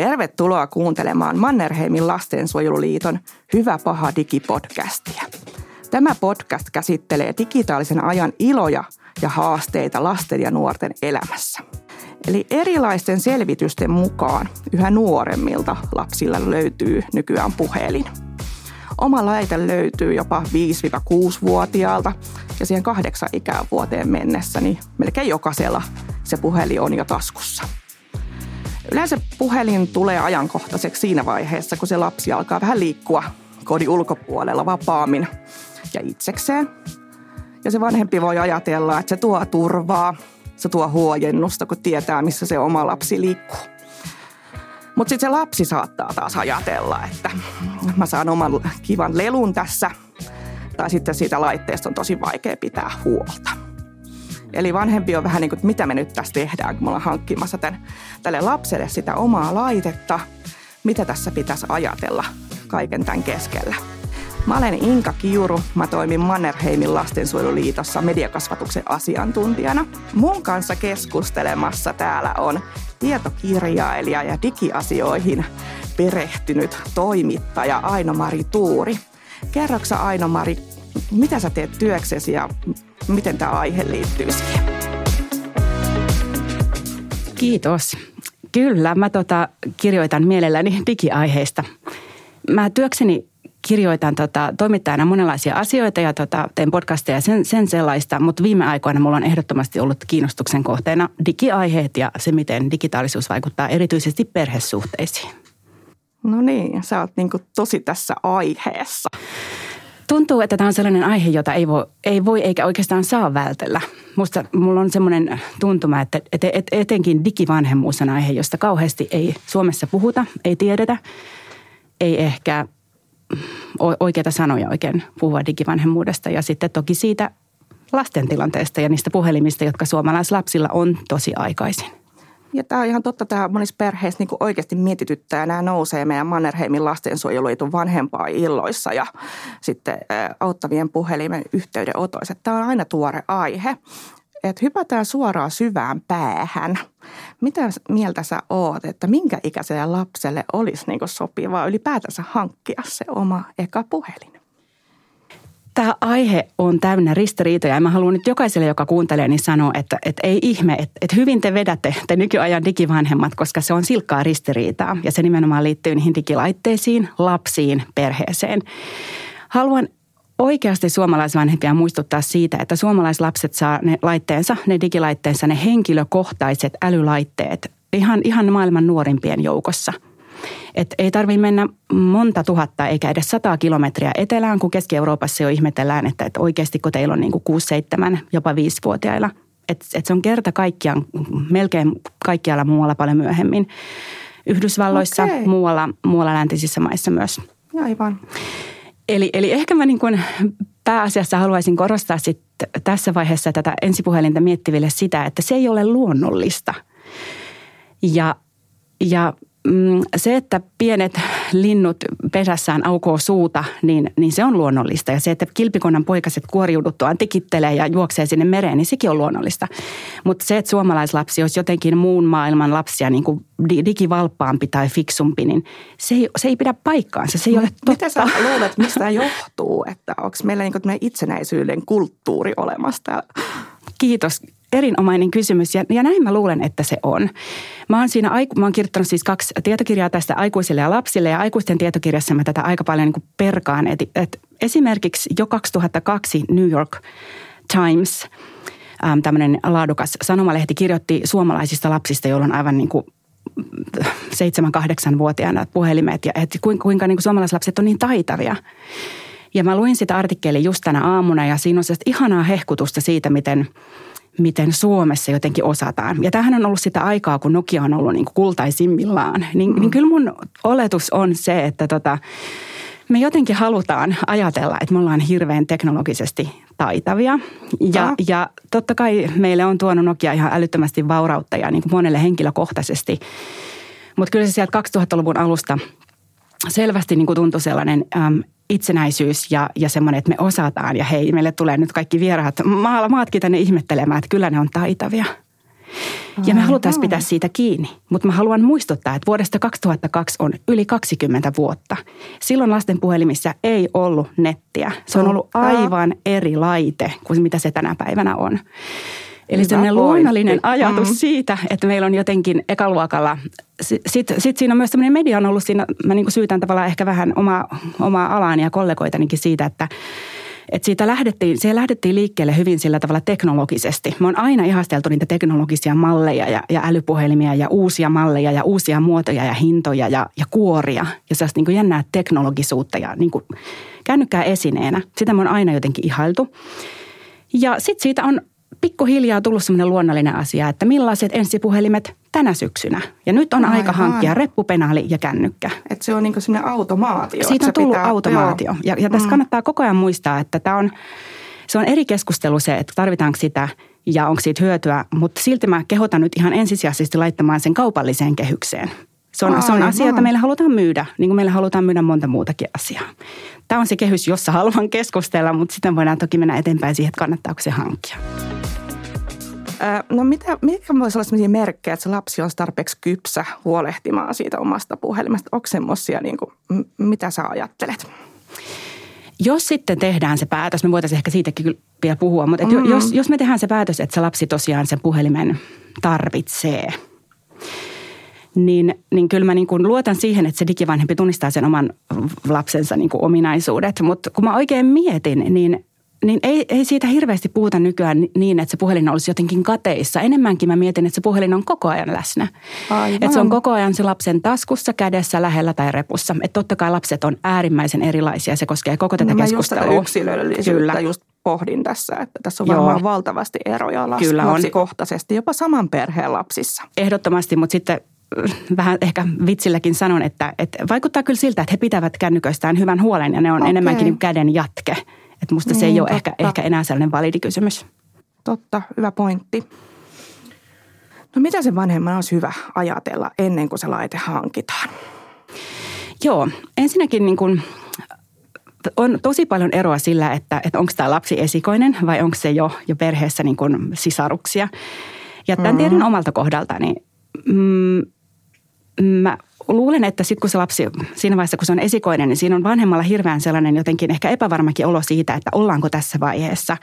Tervetuloa kuuntelemaan Mannerheimin lastensuojeluliiton Hyvä paha digipodcastia. Tämä podcast käsittelee digitaalisen ajan iloja ja haasteita lasten ja nuorten elämässä. Eli erilaisten selvitysten mukaan yhä nuoremmilta lapsilla löytyy nykyään puhelin. Oma laite löytyy jopa 5-6-vuotiaalta ja siihen kahdeksan ikävuoteen mennessä, niin melkein jokaisella se puhelin on jo taskussa. Yleensä puhelin tulee ajankohtaiseksi siinä vaiheessa, kun se lapsi alkaa vähän liikkua kodin ulkopuolella vapaammin ja itsekseen. Ja se vanhempi voi ajatella, että se tuo turvaa, se tuo huojennusta, kun tietää, missä se oma lapsi liikkuu. Mutta sitten se lapsi saattaa taas ajatella, että mä saan oman kivan lelun tässä, tai sitten siitä laitteesta on tosi vaikea pitää huolta. Eli vanhempi on vähän niin kuin, mitä me nyt tässä tehdään, kun me ollaan hankkimassa tämän, tälle lapselle sitä omaa laitetta. Mitä tässä pitäisi ajatella kaiken tämän keskellä. Mä olen Inka Kiuru. Mä toimin Mannerheimin lastensuojeluliitossa mediakasvatuksen asiantuntijana. Mun kanssa keskustelemassa täällä on tietokirjailija ja digiasioihin perehtynyt toimittaja Aino-Mari Tuuri. Kerroksä Aino-Mari, mitä sä teet työksesi ja miten tämä aihe liittyy siihen? Kiitos. Kyllä, mä tota, kirjoitan mielelläni digiaiheista. Mä työkseni kirjoitan tota, toimittajana monenlaisia asioita ja tota, teen podcasteja sen, sen sellaista, mutta viime aikoina mulla on ehdottomasti ollut kiinnostuksen kohteena digiaiheet ja se, miten digitaalisuus vaikuttaa erityisesti perhesuhteisiin. No niin, sä oot niinku tosi tässä aiheessa. Tuntuu, että tämä on sellainen aihe, jota ei voi, ei voi eikä oikeastaan saa vältellä. Musta mulla on semmoinen tuntuma, että et, et, etenkin digivanhemmuus on aihe, josta kauheasti ei Suomessa puhuta, ei tiedetä, ei ehkä oikeita sanoja oikein puhua digivanhemmuudesta. Ja sitten toki siitä lasten tilanteesta ja niistä puhelimista, jotka suomalaislapsilla on tosi aikaisin. Ja tämä on ihan totta, tämä monissa perheissä niin oikeasti mietityttää. Nämä nousee meidän Mannerheimin lastensuojeluitun vanhempaa illoissa ja sitten auttavien puhelimen yhteydenotoissa. Tämä on aina tuore aihe. Et hypätään suoraan syvään päähän. Mitä mieltä sä oot, että minkä ikäiselle lapselle olisi niin sopivaa ylipäätänsä hankkia se oma eka puhelin? Tämä aihe on täynnä ristiriitoja ja mä haluan nyt jokaiselle, joka kuuntelee, niin sanoa, että, että ei ihme, että, että hyvin te vedätte te nykyajan digivanhemmat, koska se on silkkaa ristiriitaa ja se nimenomaan liittyy niihin digilaitteisiin, lapsiin, perheeseen. Haluan oikeasti suomalaisvanhempia muistuttaa siitä, että suomalaislapset saa ne laitteensa, ne digilaitteensa, ne henkilökohtaiset älylaitteet ihan, ihan maailman nuorimpien joukossa – et ei tarvi mennä monta tuhatta eikä edes sataa kilometriä etelään, kun Keski-Euroopassa jo ihmetellään, että, että oikeasti kun teillä on niin kuin 6, 7, jopa 5-vuotiailla. Että et se on kerta kaikkiaan, melkein kaikkialla muualla paljon myöhemmin. Yhdysvalloissa, okay. muualla, muualla läntisissä maissa myös. Aivan. Eli, eli ehkä mä niin kuin pääasiassa haluaisin korostaa sit tässä vaiheessa tätä ensipuhelinta miettiville sitä, että se ei ole luonnollista. Ja, ja se, että pienet linnut pesässään aukoo suuta, niin, niin se on luonnollista. Ja se, että kilpikonnan poikaset kuoriuduttuaan tikittelee ja juoksee sinne mereen, niin sekin on luonnollista. Mutta se, että suomalaislapsi olisi jotenkin muun maailman lapsia niin kuin digivalppaampi tai fiksumpi, niin se ei, se ei pidä paikkaansa. Se ei ole totta. Mitä sä luulet, mistä johtuu? Että onko meillä niin itsenäisyyden kulttuuri olemassa Kiitos erinomainen kysymys ja, ja näin mä luulen, että se on. Mä oon siinä, mä oon kirjoittanut siis kaksi tietokirjaa tästä aikuisille ja lapsille ja aikuisten tietokirjassa mä tätä aika paljon niin perkaan. Et, et esimerkiksi jo 2002 New York Times, äm, tämmöinen laadukas sanomalehti, kirjoitti suomalaisista lapsista, joilla on aivan niin kuin 7-8-vuotiaana puhelimet ja että kuinka, kuinka niin kuin suomalaislapset on niin taitavia. Ja mä luin sitä artikkelia just tänä aamuna ja siinä on ihanaa hehkutusta siitä, miten – miten Suomessa jotenkin osataan. Ja tämähän on ollut sitä aikaa, kun Nokia on ollut niin kuin kultaisimmillaan. Niin, mm. niin kyllä mun oletus on se, että tota, me jotenkin halutaan ajatella, että me ollaan hirveän teknologisesti taitavia. Ja, ja totta kai meille on tuonut Nokia ihan älyttömästi vaurautta ja niin kuin monelle henkilökohtaisesti. Mutta kyllä se sieltä 2000-luvun alusta selvästi niin kuin tuntui sellainen äm, itsenäisyys ja, ja semmoinen, että me osataan ja hei, meille tulee nyt kaikki vieraat maalla maatkin tänne ihmettelemään, että kyllä ne on taitavia. Ja me halutaan pitää siitä kiinni, mutta mä haluan muistuttaa, että vuodesta 2002 on yli 20 vuotta. Silloin lasten puhelimissa ei ollut nettiä. Se on ollut aivan eri laite kuin mitä se tänä päivänä on. Eli sellainen luonnollinen ajatus mm. siitä, että meillä on jotenkin ekaluokalla, sitten sit siinä on myös tämmöinen media on ollut siinä, mä niin syytän tavallaan ehkä vähän oma, omaa alaani ja kollegoitanikin siitä, että että siitä lähdettiin, se lähdettiin liikkeelle hyvin sillä tavalla teknologisesti. Me on aina ihasteltu niitä teknologisia malleja ja, ja älypuhelimia ja uusia malleja ja uusia muotoja ja hintoja ja, ja kuoria ja sellaista niin jännää teknologisuutta ja niin kuin kännykkää esineenä. Sitä me on aina jotenkin ihailtu. Ja sitten siitä on pikkuhiljaa tullut semmoinen luonnollinen asia, että millaiset ensipuhelimet tänä syksynä. Ja nyt on Aivan. aika hankkia reppupenaali ja kännykkä. Että se on niin semmoinen automaatio. Siitä on tullut pitää, automaatio. Ja, ja tässä mm. kannattaa koko ajan muistaa, että tämä on, se on eri keskustelu se, että tarvitaanko sitä ja onko siitä hyötyä. Mutta silti mä kehotan nyt ihan ensisijaisesti laittamaan sen kaupalliseen kehykseen. Se on, se on asia, jota meillä halutaan myydä, niin kuin meillä halutaan myydä monta muutakin asiaa. Tämä on se kehys, jossa haluan keskustella, mutta sitten voidaan toki mennä eteenpäin siihen, että kannattaako se hankkia. No mitä, mitkä voisi olla sellaisia merkkejä, että se lapsi on tarpeeksi kypsä huolehtimaan siitä omasta puhelimesta? Onko semmoisia, niin kuin, mitä sä ajattelet? Jos sitten tehdään se päätös, me voitaisiin ehkä siitäkin vielä puhua, mutta mm-hmm. jos, jos me tehdään se päätös, että se lapsi tosiaan sen puhelimen tarvitsee – niin, niin kyllä mä niin kuin luotan siihen, että se digivanhempi tunnistaa sen oman lapsensa niin kuin ominaisuudet. Mutta kun mä oikein mietin, niin niin ei, ei siitä hirveästi puhuta nykyään niin, että se puhelin olisi jotenkin kateissa. Enemmänkin mä mietin, että se puhelin on koko ajan läsnä. Aivan. Että se on koko ajan se lapsen taskussa, kädessä, lähellä tai repussa. Että totta kai lapset on äärimmäisen erilaisia. Se koskee koko tätä no, keskustelua. Just Kyllä. just pohdin tässä, että tässä on Joo. varmaan valtavasti eroja las, Kyllä on. lapsikohtaisesti, jopa saman perheen lapsissa. Ehdottomasti, mutta sitten vähän ehkä vitsilläkin sanon, että, että vaikuttaa kyllä siltä, että he pitävät kännyköistään hyvän huolen ja ne on okay. enemmänkin niin käden jatke. Että musta niin, se ei niin, ole ehkä, ehkä enää sellainen validi kysymys. Totta, hyvä pointti. No mitä se vanhemman olisi hyvä ajatella ennen kuin se laite hankitaan? Joo, ensinnäkin niin kuin on tosi paljon eroa sillä, että, että onko tämä lapsi esikoinen vai onko se jo, jo perheessä niin kuin sisaruksia. Ja tämän mm. tiedän omalta kohdaltani. Mm, mä luulen, että sitten kun se lapsi, siinä vaiheessa kun se on esikoinen, niin siinä on vanhemmalla hirveän sellainen jotenkin ehkä epävarmakin olo siitä, että ollaanko tässä vaiheessa.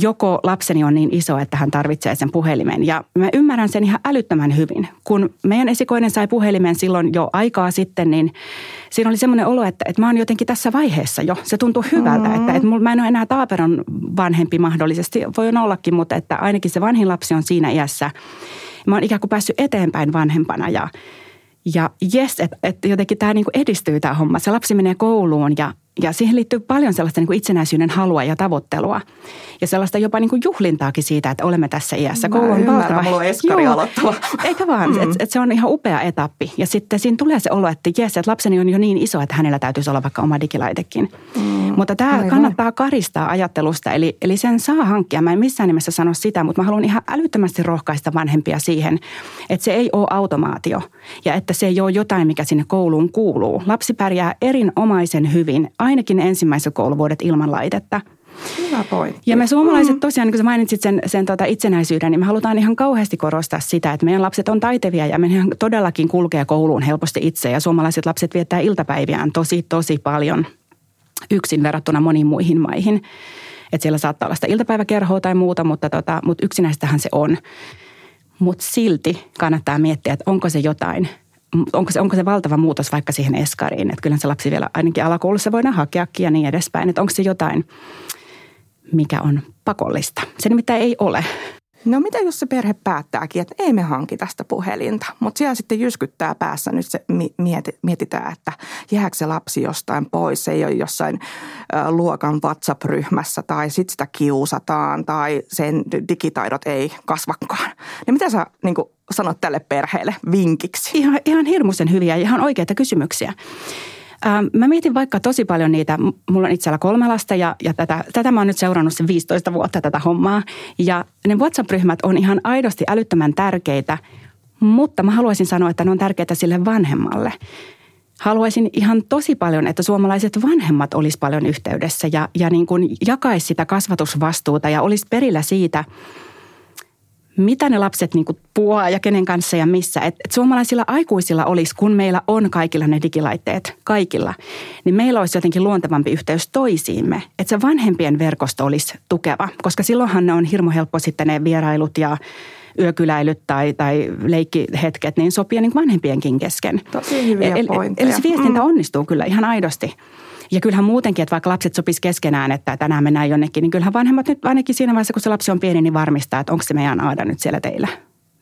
Joko lapseni on niin iso, että hän tarvitsee sen puhelimen. Ja mä ymmärrän sen ihan älyttömän hyvin. Kun meidän esikoinen sai puhelimen silloin jo aikaa sitten, niin siinä oli semmoinen olo, että, että mä oon jotenkin tässä vaiheessa jo. Se tuntuu hyvältä, mm. että, että mä en ole enää taaperon vanhempi mahdollisesti. Voi ollakin, mutta että ainakin se vanhin lapsi on siinä iässä. Mä oon ikään kuin päässyt eteenpäin vanhempana ja ja jes, että et jotenkin tämä niinku edistyy tämä homma. Se lapsi menee kouluun ja ja siihen liittyy paljon sellaista niin kuin itsenäisyyden halua ja tavoittelua. Ja sellaista jopa niin kuin juhlintaakin siitä, että olemme tässä iässä. Koulu on valtava. Mulla on eskari Joo, Eikä vaan, mm. että et se on ihan upea etappi. Ja sitten siinä tulee se olo, että jes, että lapseni on jo niin iso, että hänellä täytyisi olla vaikka oma digilaitekin. Mm. Mutta tämä Aivan. kannattaa karistaa ajattelusta, eli, eli sen saa hankkia. Mä en missään nimessä sano sitä, mutta mä haluan ihan älyttömästi rohkaista vanhempia siihen, että se ei ole automaatio. Ja että se ei ole jotain, mikä sinne kouluun kuuluu. Lapsi pärjää erinomaisen hyvin ainakin ensimmäiset kouluvuodet ilman laitetta. Hyvä pointti. Ja me suomalaiset mm. tosiaan, niin kun sä mainitsit sen, sen tota itsenäisyyden, niin me halutaan ihan kauheasti korostaa sitä, että meidän lapset on taitevia ja me todellakin kulkee kouluun helposti itse. Ja suomalaiset lapset viettää iltapäiviään tosi, tosi paljon yksin verrattuna moniin muihin maihin. Että siellä saattaa olla sitä iltapäiväkerhoa tai muuta, mutta, tota, mutta yksinäistähän se on. Mutta silti kannattaa miettiä, että onko se jotain – onko se, onko se valtava muutos vaikka siihen eskariin, että kyllä se lapsi vielä ainakin alakoulussa voidaan hakeakin ja niin edespäin, että onko se jotain, mikä on pakollista. Se nimittäin ei ole. No mitä jos se perhe päättääkin, että ei me hanki tästä puhelinta, mutta siellä sitten jyskyttää päässä nyt se mietitään, että jääkö se lapsi jostain pois, se ei ole jossain luokan WhatsApp-ryhmässä tai sitten sitä kiusataan tai sen digitaidot ei kasvakaan. Niin mitä sä niin sanot tälle perheelle vinkiksi? Ihan, ihan hirmuisen hyviä ja ihan oikeita kysymyksiä. Ähm, mä mietin vaikka tosi paljon niitä, mulla on itsellä kolme lasta ja, ja tätä, tätä mä oon nyt seurannut sen 15 vuotta tätä hommaa. Ja ne WhatsApp-ryhmät on ihan aidosti älyttömän tärkeitä, mutta mä haluaisin sanoa, että ne on tärkeitä sille vanhemmalle. Haluaisin ihan tosi paljon, että suomalaiset vanhemmat olisi paljon yhteydessä ja, ja niin kuin jakaisi sitä kasvatusvastuuta ja olisi perillä siitä – mitä ne lapset niin puhua ja kenen kanssa ja missä. Et, et suomalaisilla aikuisilla olisi, kun meillä on kaikilla ne digilaitteet, kaikilla, niin meillä olisi jotenkin luontevampi yhteys toisiimme. Että se vanhempien verkosto olisi tukeva, koska silloinhan ne on hirmu helppo sitten ne vierailut ja yökyläilyt tai, tai leikkihetket, niin sopii niin vanhempienkin kesken. Tosi hyviä eli, eli se viestintä mm. onnistuu kyllä ihan aidosti. Ja kyllähän muutenkin, että vaikka lapset sopis keskenään, että tänään mennään jonnekin, niin kyllähän vanhemmat nyt ainakin siinä vaiheessa, kun se lapsi on pieni, niin varmistaa, että onko se meidän Aada nyt siellä teillä.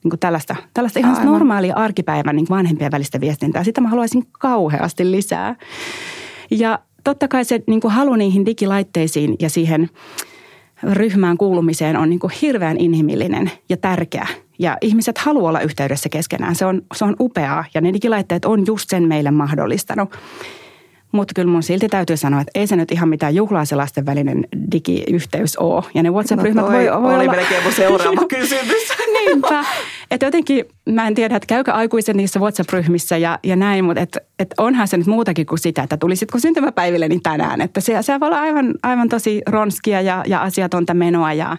Niin kuin tällaista, tällaista ihan Aivan. normaalia arkipäivän niin vanhempien välistä viestintää. Sitä mä haluaisin kauheasti lisää. Ja totta kai se niin kuin halu niihin digilaitteisiin ja siihen ryhmään kuulumiseen on niin kuin hirveän inhimillinen ja tärkeä. Ja ihmiset haluaa olla yhteydessä keskenään. Se on, se on upeaa ja ne digilaitteet on just sen meille mahdollistanut. Mutta kyllä mun silti täytyy sanoa, että ei se nyt ihan mitään juhlaa se lasten välinen digiyhteys ole. Ja ne WhatsApp-ryhmät no voi, voi oli olla... melkein mun seuraava kysymys. Niinpä. Että jotenkin, mä en tiedä, että käykö aikuiset niissä WhatsApp-ryhmissä ja, ja näin, mutta et, et onhan se nyt muutakin kuin sitä, että tulisitko syntymäpäiville niin tänään. Että se, se voi olla aivan, aivan tosi ronskia ja, ja asiatonta menoa ja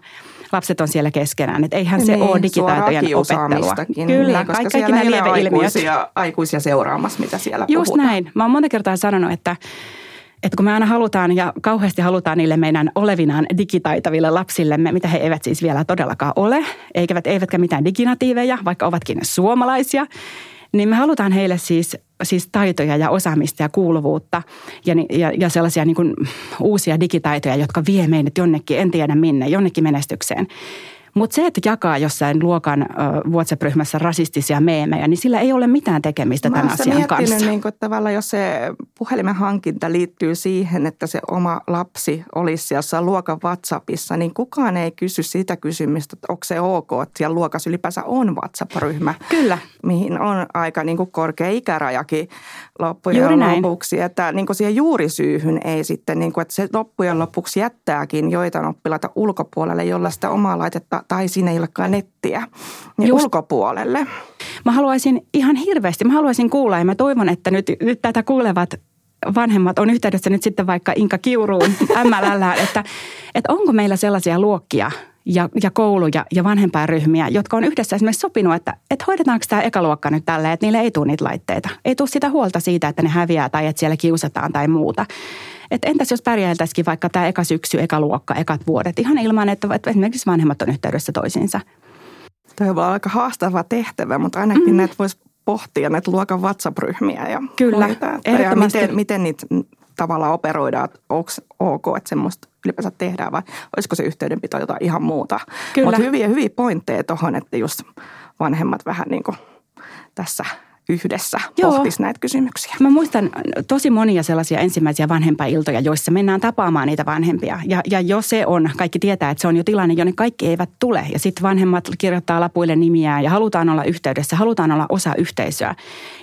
lapset on siellä keskenään. Että eihän se niin, ole digitaitojen opettelua. Kyllä, niin, koska kaikki nämä aikuisia, aikuisia seuraamassa, mitä siellä Just puhutaan. näin. Mä oon monta kertaa sanonut, että että kun me aina halutaan ja kauheasti halutaan niille meidän olevinaan digitaitaville lapsillemme, mitä he eivät siis vielä todellakaan ole, eikä, eivätkä mitään diginatiiveja, vaikka ovatkin suomalaisia, niin me halutaan heille siis, siis taitoja ja osaamista ja kuuluvuutta ja, ja, ja sellaisia niin kuin uusia digitaitoja, jotka vie meidät jonnekin, en tiedä minne, jonnekin menestykseen. Mutta se, että jakaa jossain luokan WhatsApp-ryhmässä rasistisia meemejä, niin sillä ei ole mitään tekemistä tämän asian kanssa. Niin kuin, tavallaan, jos se puhelimen hankinta liittyy siihen, että se oma lapsi olisi jossain luokan WhatsAppissa, niin kukaan ei kysy sitä kysymystä, että onko se ok, että siellä luokassa ylipäänsä on WhatsApp-ryhmä. Kyllä. Mihin on aika niin kuin korkea ikärajakin loppujen Juuri lopuksi. Että niin kuin siihen juurisyyhyn ei sitten, niin kuin, että se loppujen lopuksi jättääkin joitain oppilaita ulkopuolelle, jolla sitä omaa laitetta tai siinä ei olekaan nettiä, niin Just. ulkopuolelle. Mä haluaisin ihan hirveästi, mä haluaisin kuulla ja mä toivon, että nyt, nyt tätä kuulevat vanhemmat on yhteydessä nyt sitten vaikka Inka Kiuruun MLL, että, että onko meillä sellaisia luokkia ja, ja kouluja ja vanhempainryhmiä, jotka on yhdessä esimerkiksi sopinut, että, että hoidetaanko tämä ekaluokka nyt tälleen, että niille ei tule niitä laitteita. Ei tule sitä huolta siitä, että ne häviää tai että siellä kiusataan tai muuta. Et entäs jos pärjäiltäisikin vaikka tämä eka syksy, eka luokka, ekat vuodet ihan ilman, että, että esimerkiksi vanhemmat on yhteydessä toisiinsa. Tämä on aika haastava tehtävä, mutta ainakin mm. näitä voisi pohtia, näitä luokan WhatsApp-ryhmiä ja Kyllä, hoitaa, ja miten, miten niitä tavallaan operoidaan, onko ok, että semmoista ylipäänsä tehdään vai olisiko se yhteydenpito jotain ihan muuta. Mutta hyviä, hyviä pointteja tuohon, että just vanhemmat vähän niin kuin tässä – yhdessä Joo. pohtisi näitä kysymyksiä. Mä muistan tosi monia sellaisia ensimmäisiä vanhempailtoja, joissa mennään tapaamaan niitä vanhempia. Ja, ja jos se on, kaikki tietää, että se on jo tilanne, jonne kaikki eivät tule. Ja sitten vanhemmat kirjoittaa lapuille nimiä ja halutaan olla yhteydessä, halutaan olla osa yhteisöä.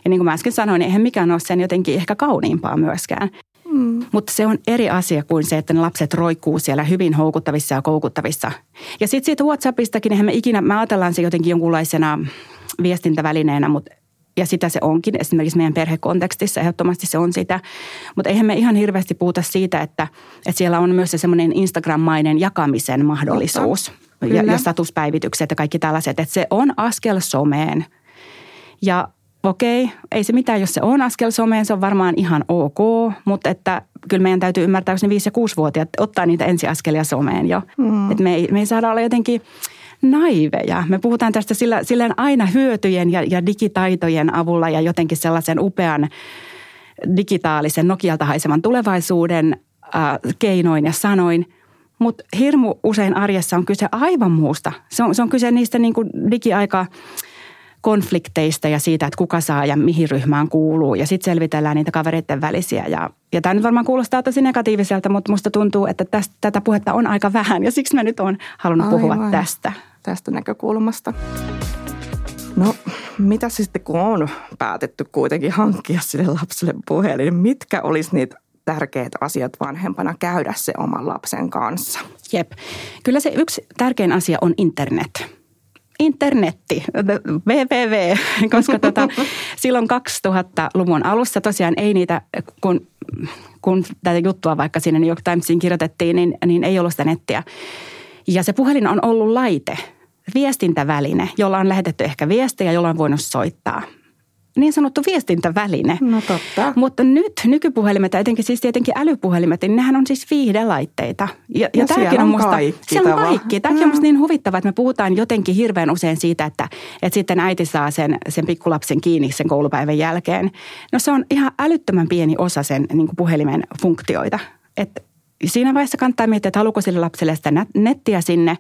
Ja niin kuin mä äsken sanoin, niin eihän mikään ole sen jotenkin ehkä kauniimpaa myöskään. Mm. Mutta se on eri asia kuin se, että ne lapset roikkuu siellä hyvin houkuttavissa ja koukuttavissa. Ja sitten siitä WhatsAppistakin, eihän me ikinä, me ajatellaan se jotenkin jonkunlaisena viestintävälineenä, mutta ja sitä se onkin. Esimerkiksi meidän perhekontekstissa ehdottomasti se on sitä. Mutta eihän me ihan hirveästi puhuta siitä, että, että siellä on myös se semmoinen Instagram-mainen jakamisen mahdollisuus. Ja, ja statuspäivitykset ja kaikki tällaiset. Että se on askel someen. Ja okei, ei se mitään, jos se on askel someen, se on varmaan ihan ok. Mutta että kyllä meidän täytyy ymmärtää, jos ne 5- ja 6-vuotiaat ottaa niitä ensiaskelia someen jo. Mm. Että me ei, me ei saada olla jotenkin – naiveja. Me puhutaan tästä sillä, silleen aina hyötyjen ja, ja digitaitojen avulla ja jotenkin sellaisen upean digitaalisen Nokialta haisevan tulevaisuuden äh, keinoin ja sanoin. Mutta hirmu usein arjessa on kyse aivan muusta. Se on, se on kyse niistä niin kuin digiaika konflikteista ja siitä, että kuka saa ja mihin ryhmään kuuluu. Ja sitten selvitellään niitä kavereiden välisiä. Ja, ja tämä nyt varmaan kuulostaa tosi negatiiviselta, mutta musta tuntuu, että tästä, tätä puhetta on aika vähän. Ja siksi mä nyt olen halunnut Aivan. puhua tästä tästä näkökulmasta. No, mitä sitten kun on päätetty kuitenkin hankkia sille lapselle puhelin, niin mitkä olisi niitä tärkeitä asiat vanhempana käydä se oman lapsen kanssa? Jep. Kyllä se yksi tärkein asia on internet internetti, www, koska tota, silloin 2000-luvun alussa tosiaan ei niitä, kun, kun tätä juttua vaikka sinne New York Timesiin kirjoitettiin, niin, niin ei ollut sitä nettiä. Ja se puhelin on ollut laite – viestintäväline, jolla on lähetetty ehkä viestejä, jolla on voinut soittaa niin sanottu viestintäväline. No totta. Mutta nyt nykypuhelimet ja etenkin siis tietenkin älypuhelimet, niin nehän on siis viihdelaitteita. Ja, ja, ja tämäkin on, musta, kaikki. Siellä on kaikki. Tämäkin mm. on musta niin huvittavaa, että me puhutaan jotenkin hirveän usein siitä, että, että sitten äiti saa sen, sen pikkulapsen kiinni sen koulupäivän jälkeen. No se on ihan älyttömän pieni osa sen niin puhelimen funktioita. Että siinä vaiheessa kannattaa miettiä, että haluuko sille lapselle sitä nettiä sinne.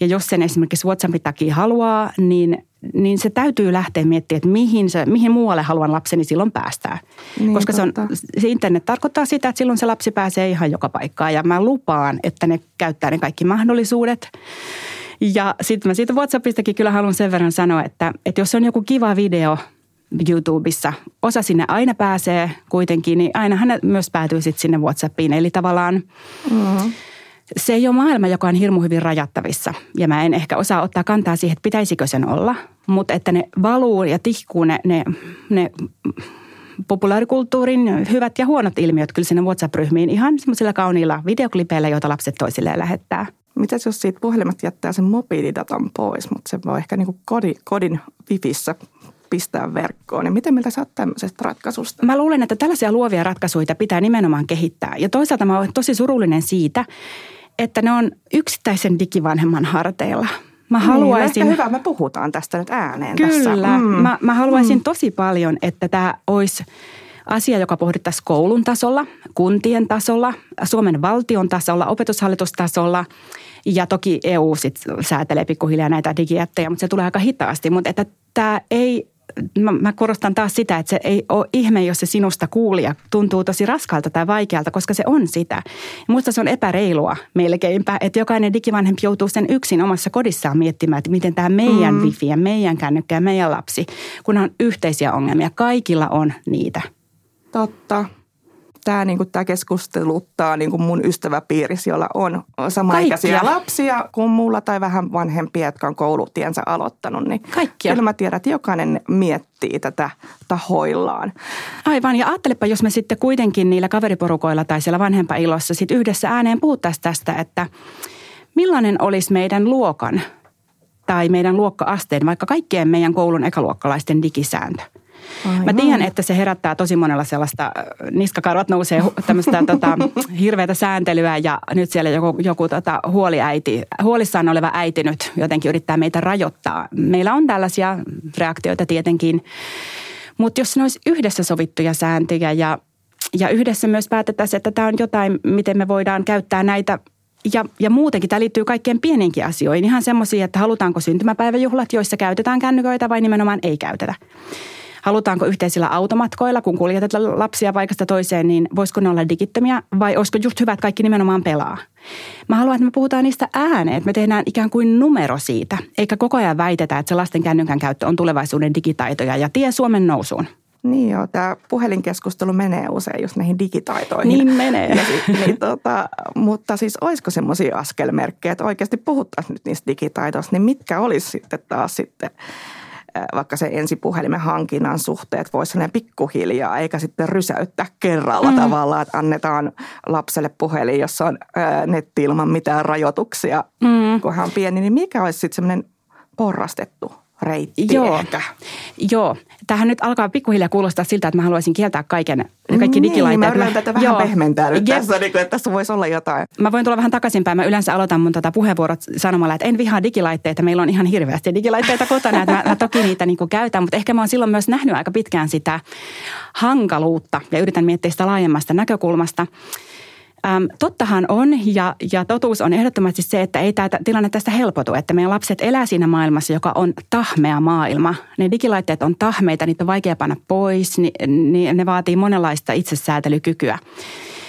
Ja jos sen esimerkiksi WhatsAppin takia haluaa, niin, niin se täytyy lähteä miettimään, että mihin, se, mihin muualle haluan lapseni silloin päästää. Niin, Koska se, on, se internet tarkoittaa sitä, että silloin se lapsi pääsee ihan joka paikkaan. Ja mä lupaan, että ne käyttää ne kaikki mahdollisuudet. Ja sitten mä siitä WhatsAppistakin kyllä haluan sen verran sanoa, että, että jos on joku kiva video – YouTubessa. Osa sinne aina pääsee kuitenkin, niin aina hän myös päätyy sitten sinne WhatsAppiin. Eli tavallaan mm-hmm. se ei ole maailma, joka on hirmu hyvin rajattavissa. Ja mä en ehkä osaa ottaa kantaa siihen, että pitäisikö sen olla. Mutta että ne valuu ja tihkuu ne, ne, ne populaarikulttuurin hyvät ja huonot ilmiöt kyllä sinne WhatsApp-ryhmiin ihan semmoisilla kauniilla videoklipeillä, joita lapset toisilleen lähettää. Mitäs jos siitä puhelimet jättää sen mobiilidatan pois, mutta se voi ehkä niin kodin, kodin wifissä pistää verkkoon. Niin miten miltä sä oot tämmöisestä ratkaisusta? Mä luulen, että tällaisia luovia ratkaisuja pitää nimenomaan kehittää. Ja toisaalta mä olen tosi surullinen siitä, että ne on yksittäisen digivanhemman harteilla. Mä niin, haluaisin... Niin, hyvä, me puhutaan tästä nyt ääneen Kyllä, tässä. Mm. Mä, mä haluaisin mm. tosi paljon, että tämä olisi asia, joka pohdittaisiin koulun tasolla, kuntien tasolla, Suomen valtion tasolla, opetushallitustasolla – ja toki EU sit säätelee pikkuhiljaa näitä digijättejä, mutta se tulee aika hitaasti. Mutta että tämä ei Mä, mä korostan taas sitä, että se ei ole ihme, jos se sinusta kuulija tuntuu tosi raskalta tai vaikealta, koska se on sitä. Minusta se on epäreilua melkeinpä, että jokainen digivanhempi joutuu sen yksin omassa kodissaan miettimään, että miten tämä meidän mm. wifi ja meidän kännykkä ja meidän lapsi, kun on yhteisiä ongelmia. Kaikilla on niitä. Totta tämä, niin kuin, tämä keskusteluttaa niin kuin mun ystäväpiirissä, jolla on samaikäisiä Kaikkia. lapsia kuin mulla tai vähän vanhempia, jotka on koulutiensä aloittanut. Niin Kaikkia. Kyllä mä tiedän, että jokainen miettii tätä tahoillaan. Aivan, ja ajattelepa, jos me sitten kuitenkin niillä kaveriporukoilla tai siellä vanhempailossa sitten yhdessä ääneen puhuttaisiin tästä, että millainen olisi meidän luokan tai meidän luokka-asteen, vaikka kaikkien meidän koulun ekaluokkalaisten digisääntö – Aivan. Mä tiedän, että se herättää tosi monella sellaista, äh, niskakarvat nousee tämmöistä tota, hirveätä sääntelyä ja nyt siellä joku, joku tota, huoliäiti, huolissaan oleva äiti nyt jotenkin yrittää meitä rajoittaa. Meillä on tällaisia reaktioita tietenkin, mutta jos ne olisi yhdessä sovittuja sääntöjä ja, ja yhdessä myös päätettäisiin, että tämä on jotain, miten me voidaan käyttää näitä ja, ja muutenkin tämä liittyy kaikkein pieninkin asioihin. Ihan semmoisia, että halutaanko syntymäpäiväjuhlat, joissa käytetään kännyköitä vai nimenomaan ei käytetä. Halutaanko yhteisillä automatkoilla, kun kuljetetaan lapsia paikasta toiseen, niin voisiko ne olla digittömiä vai olisiko just hyvä, että kaikki nimenomaan pelaa? Mä haluan, että me puhutaan niistä ääneen, että me tehdään ikään kuin numero siitä, eikä koko ajan väitetä, että se lasten kännykän käyttö on tulevaisuuden digitaitoja ja tie Suomen nousuun. Niin joo, tämä puhelinkeskustelu menee usein just näihin digitaitoihin. Niin menee. Ja niin, tota, mutta siis olisiko semmoisia askelmerkkejä, että oikeasti puhuttaisiin nyt niistä digitaitoista, niin mitkä olisi sitten taas sitten vaikka se ensipuhelimen hankinnan suhteet voisi olla pikkuhiljaa, eikä sitten rysäyttää kerralla mm. tavallaan, että annetaan lapselle puhelin, jossa on netti ilman mitään rajoituksia, mm. kun hän on pieni, niin mikä olisi sitten semmoinen porrastettu reitti Joo. ehkä. Joo. Tähän nyt alkaa pikkuhiljaa kuulostaa siltä, että mä haluaisin kieltää kaiken, kaikki niin, digilaitteet. Mä tätä vähän Joo. pehmentää nyt tässä, niin kuin, että tässä voisi olla jotain. Mä voin tulla vähän takaisinpäin. Mä yleensä aloitan mun tota puheenvuorot sanomalla, että en vihaa digilaitteita. Meillä on ihan hirveästi digilaitteita kotona. Että mä, mä toki niitä niin kuin käytän, mutta ehkä mä oon silloin myös nähnyt aika pitkään sitä hankaluutta ja yritän miettiä sitä laajemmasta näkökulmasta. Ähm, tottahan on ja, ja totuus on ehdottomasti se, että ei tämä tilanne tästä helpotu, että meidän lapset elää siinä maailmassa, joka on tahmea maailma. Ne digilaitteet on tahmeita, niitä on vaikea panna pois, niin, niin ne vaatii monenlaista itsesäätelykykyä.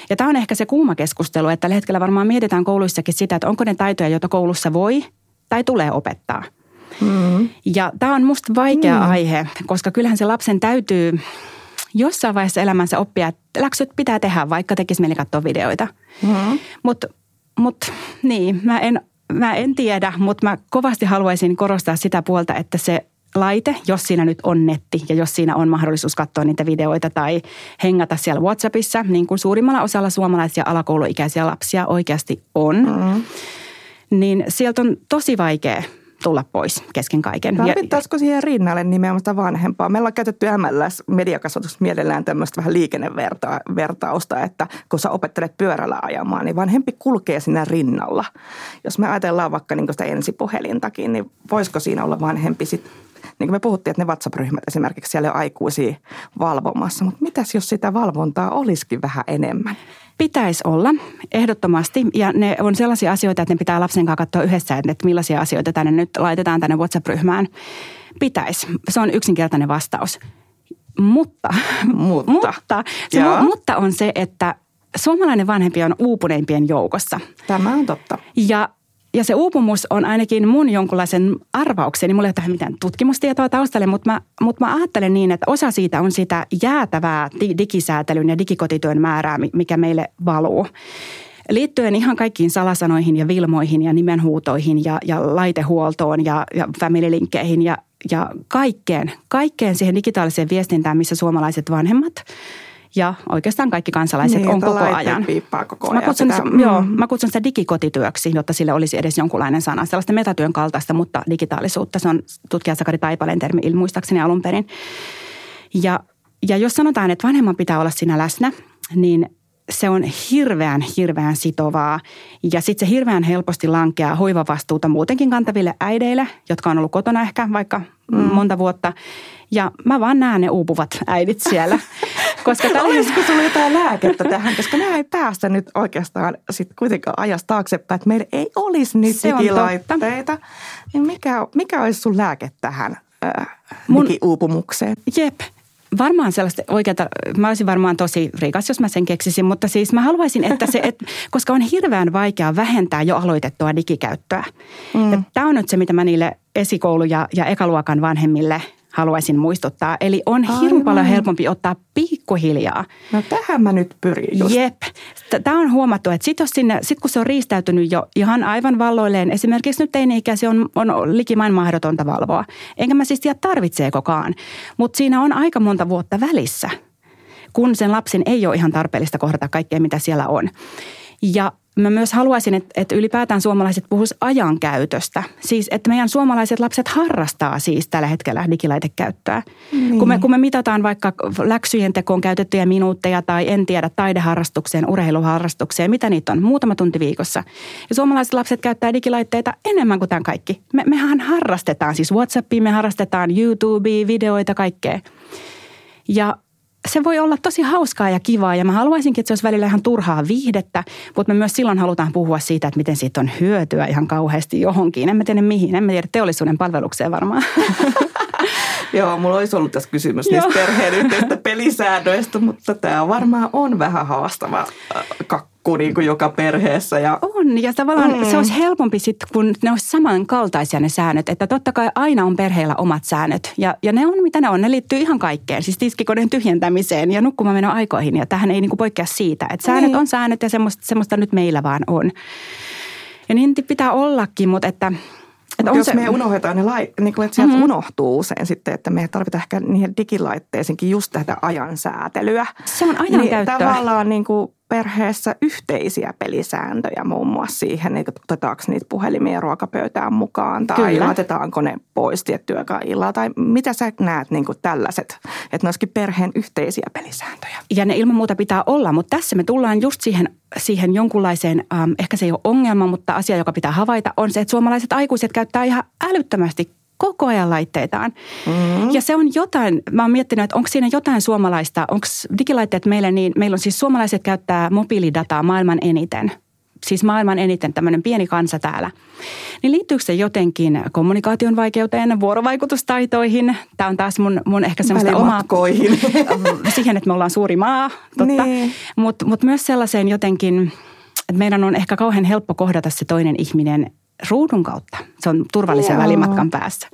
Ja tämä on ehkä se kuuma keskustelu, että tällä hetkellä varmaan mietitään kouluissakin sitä, että onko ne taitoja, joita koulussa voi tai tulee opettaa. Mm. Ja tämä on musta vaikea mm. aihe, koska kyllähän se lapsen täytyy jossain vaiheessa elämänsä oppia, että läksyt pitää tehdä, vaikka tekisi mieli katsoa videoita. Mm-hmm. Mutta mut, niin, mä en, mä en tiedä, mutta mä kovasti haluaisin korostaa sitä puolta, että se laite, jos siinä nyt on netti ja jos siinä on mahdollisuus katsoa niitä videoita tai hengata siellä WhatsAppissa, niin kuin suurimmalla osalla suomalaisia alakouluikäisiä lapsia oikeasti on, mm-hmm. niin sieltä on tosi vaikea tulla pois kesken kaiken. Tarvittaisiko siihen rinnalle nimenomaan vanhempaa? Meillä on käytetty MLS mediakasvatus mielellään tämmöistä vähän liikennevertausta, että kun sä opettelet pyörällä ajamaan, niin vanhempi kulkee siinä rinnalla. Jos me ajatellaan vaikka niin sitä ensipuhelintakin, niin voisiko siinä olla vanhempi sitten niin kuin me puhuttiin, että ne WhatsApp-ryhmät esimerkiksi siellä on aikuisia valvomassa, mutta mitäs jos sitä valvontaa olisikin vähän enemmän? Pitäisi olla, ehdottomasti. Ja ne on sellaisia asioita, että ne pitää lapsen kanssa katsoa yhdessä, että millaisia asioita tänne nyt laitetaan tänne WhatsApp-ryhmään. Pitäisi. Se on yksinkertainen vastaus. Mutta, mutta, mutta, se, mutta on se, että suomalainen vanhempi on uupuneimpien joukossa. Tämä on totta. Ja ja se uupumus on ainakin mun jonkunlaisen arvaukseni. Mulla ei ole tähän mitään tutkimustietoa taustalle, mutta mä, mutta mä ajattelen niin, että osa siitä on sitä jäätävää digisäätelyn ja digikotityön määrää, mikä meille valuu. Liittyen ihan kaikkiin salasanoihin ja vilmoihin ja nimenhuutoihin ja, ja laitehuoltoon ja, ja family-linkkeihin ja, ja kaikkeen, kaikkeen siihen digitaaliseen viestintään, missä suomalaiset vanhemmat – ja oikeastaan kaikki kansalaiset niin, on koko ajan. koko ajan. Mä kutsun, sitä, mm. joo, mä kutsun sitä digikotityöksi, jotta sille olisi edes jonkunlainen sana. Sellaista metatyön kaltaista, mutta digitaalisuutta. Se on tutkija Sakari Taipaleen termi muistaakseni alun perin. Ja, ja jos sanotaan, että vanhemman pitää olla siinä läsnä, niin se on hirveän, hirveän sitovaa. Ja sitten se hirveän helposti lankeaa hoivavastuuta muutenkin kantaville äideille, jotka on ollut kotona ehkä vaikka mm. monta vuotta. Ja mä vaan näen ne uupuvat äidit siellä. Koska Olisiko sulla jotain lääkettä tähän, koska me ei päästä nyt oikeastaan sit kuitenkaan ajasta taaksepäin, että meillä ei olisi nyt Se digilaitteita. Niin mikä, mikä olisi sun lääke tähän äh, Mun, digiuupumukseen? Jep, Varmaan sellaista oikeata, mä olisin varmaan tosi rikas, jos mä sen keksisin, mutta siis mä haluaisin, että se, et, koska on hirveän vaikea vähentää jo aloitettua digikäyttöä. Mm. Tämä on nyt se, mitä mä niille esikoulu- ja, ja ekaluokan vanhemmille haluaisin muistuttaa. Eli on Aivan. hirveän paljon helpompi ottaa pikkuhiljaa. No tähän mä nyt pyrin just. Jep. Tämä on huomattu, että sit, jos sinne, sit kun se on riistäytynyt jo ihan aivan valloilleen, esimerkiksi nyt teini-ikäisiä on, on likimain mahdotonta valvoa. Enkä mä siis tiedä tarvitseekokaan, mutta siinä on aika monta vuotta välissä, kun sen lapsen ei ole ihan tarpeellista kohdata kaikkea, mitä siellä on. Ja Mä myös haluaisin, että, että ylipäätään suomalaiset puhuisivat ajankäytöstä. Siis, että meidän suomalaiset lapset harrastaa siis tällä hetkellä digilaitekäyttöä. Niin. Kun, me, kun me mitataan vaikka läksyjen tekoon käytettyjä minuutteja tai en tiedä taideharrastukseen, urheiluharrastukseen, mitä niitä on, muutama tunti viikossa. Ja suomalaiset lapset käyttää digilaitteita enemmän kuin tämän kaikki. Me, mehän harrastetaan siis WhatsAppia, me harrastetaan YouTubea, videoita, kaikkea. Ja se voi olla tosi hauskaa ja kivaa ja mä haluaisinkin, että se olisi välillä ihan turhaa viihdettä, mutta me myös silloin halutaan puhua siitä, että miten siitä on hyötyä ihan kauheasti johonkin. En mä tiedä mihin, en mä tiedä teollisuuden palvelukseen varmaan. Joo, mulla olisi ollut tässä kysymys niistä perheen yhteistä pelisäännöistä, mutta tämä varmaan on vähän haastava äh, kakku niin kuin joka perheessä. Ja... On, ja tavallaan mm. se olisi helpompi sitten, kun ne olisi samankaltaisia ne säännöt. Että totta kai aina on perheillä omat säännöt. Ja, ja ne on mitä ne on. Ne liittyy ihan kaikkeen. Siis tiskikoneen tyhjentämiseen ja nukkumaan aikoihin. Ja tähän ei niin kuin poikkea siitä. Että säännöt niin. on säännöt ja semmoista, semmoista nyt meillä vaan on. Ja niin pitää ollakin, mutta että – että jos se... me unohdetaan ne lait, niin kuin, että sieltä mm-hmm. unohtuu usein sitten, että me tarvitaan ehkä niihin digilaitteisiinkin just tätä ajan säätelyä. Se on ajan niin Tavallaan niin kuin perheessä yhteisiä pelisääntöjä muun muassa siihen, että otetaanko niitä puhelimia ruokapöytään mukaan tai Kyllä. laitetaanko ne pois tiettyä illalla tai mitä sä näet niin kuin tällaiset, että ne olisikin perheen yhteisiä pelisääntöjä. Ja ne ilman muuta pitää olla, mutta tässä me tullaan just siihen, siihen jonkunlaiseen, ähm, ehkä se ei ole ongelma, mutta asia, joka pitää havaita, on se, että suomalaiset aikuiset käyttää ihan älyttömästi koko ajan laitteitaan. Mm-hmm. Ja se on jotain, mä oon miettinyt, että onko siinä jotain suomalaista, onko digilaitteet meille niin, meillä on siis suomalaiset käyttää mobiilidataa maailman eniten. Siis maailman eniten tämmöinen pieni kansa täällä. Niin liittyykö se jotenkin kommunikaation vaikeuteen, vuorovaikutustaitoihin? Tämä on taas mun, mun ehkä semmoista omaa... siihen, että me ollaan suuri maa, totta. Niin. Mutta mut myös sellaiseen jotenkin, että meidän on ehkä kauhean helppo kohdata se toinen ihminen ruudun kautta. Se on turvallisen Joo. välimatkan päässä.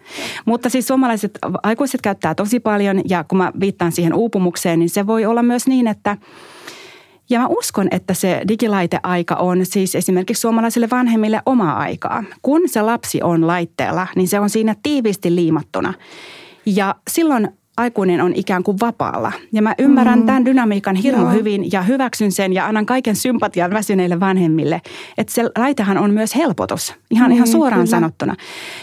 Mutta siis suomalaiset aikuiset käyttää tosi paljon ja kun mä viittaan siihen uupumukseen, niin se voi olla myös niin, että ja mä uskon, että se digilaiteaika on siis esimerkiksi suomalaisille vanhemmille omaa aikaa. Kun se lapsi on laitteella, niin se on siinä tiiviisti liimattuna. Ja silloin aikuinen on ikään kuin vapaalla. Ja mä ymmärrän mm. tämän dynamiikan hirmu Joo. hyvin ja hyväksyn sen ja annan kaiken sympatian väsyneille vanhemmille. Että se laitehan on myös helpotus, ihan, niin, ihan suoraan kyllä. sanottuna.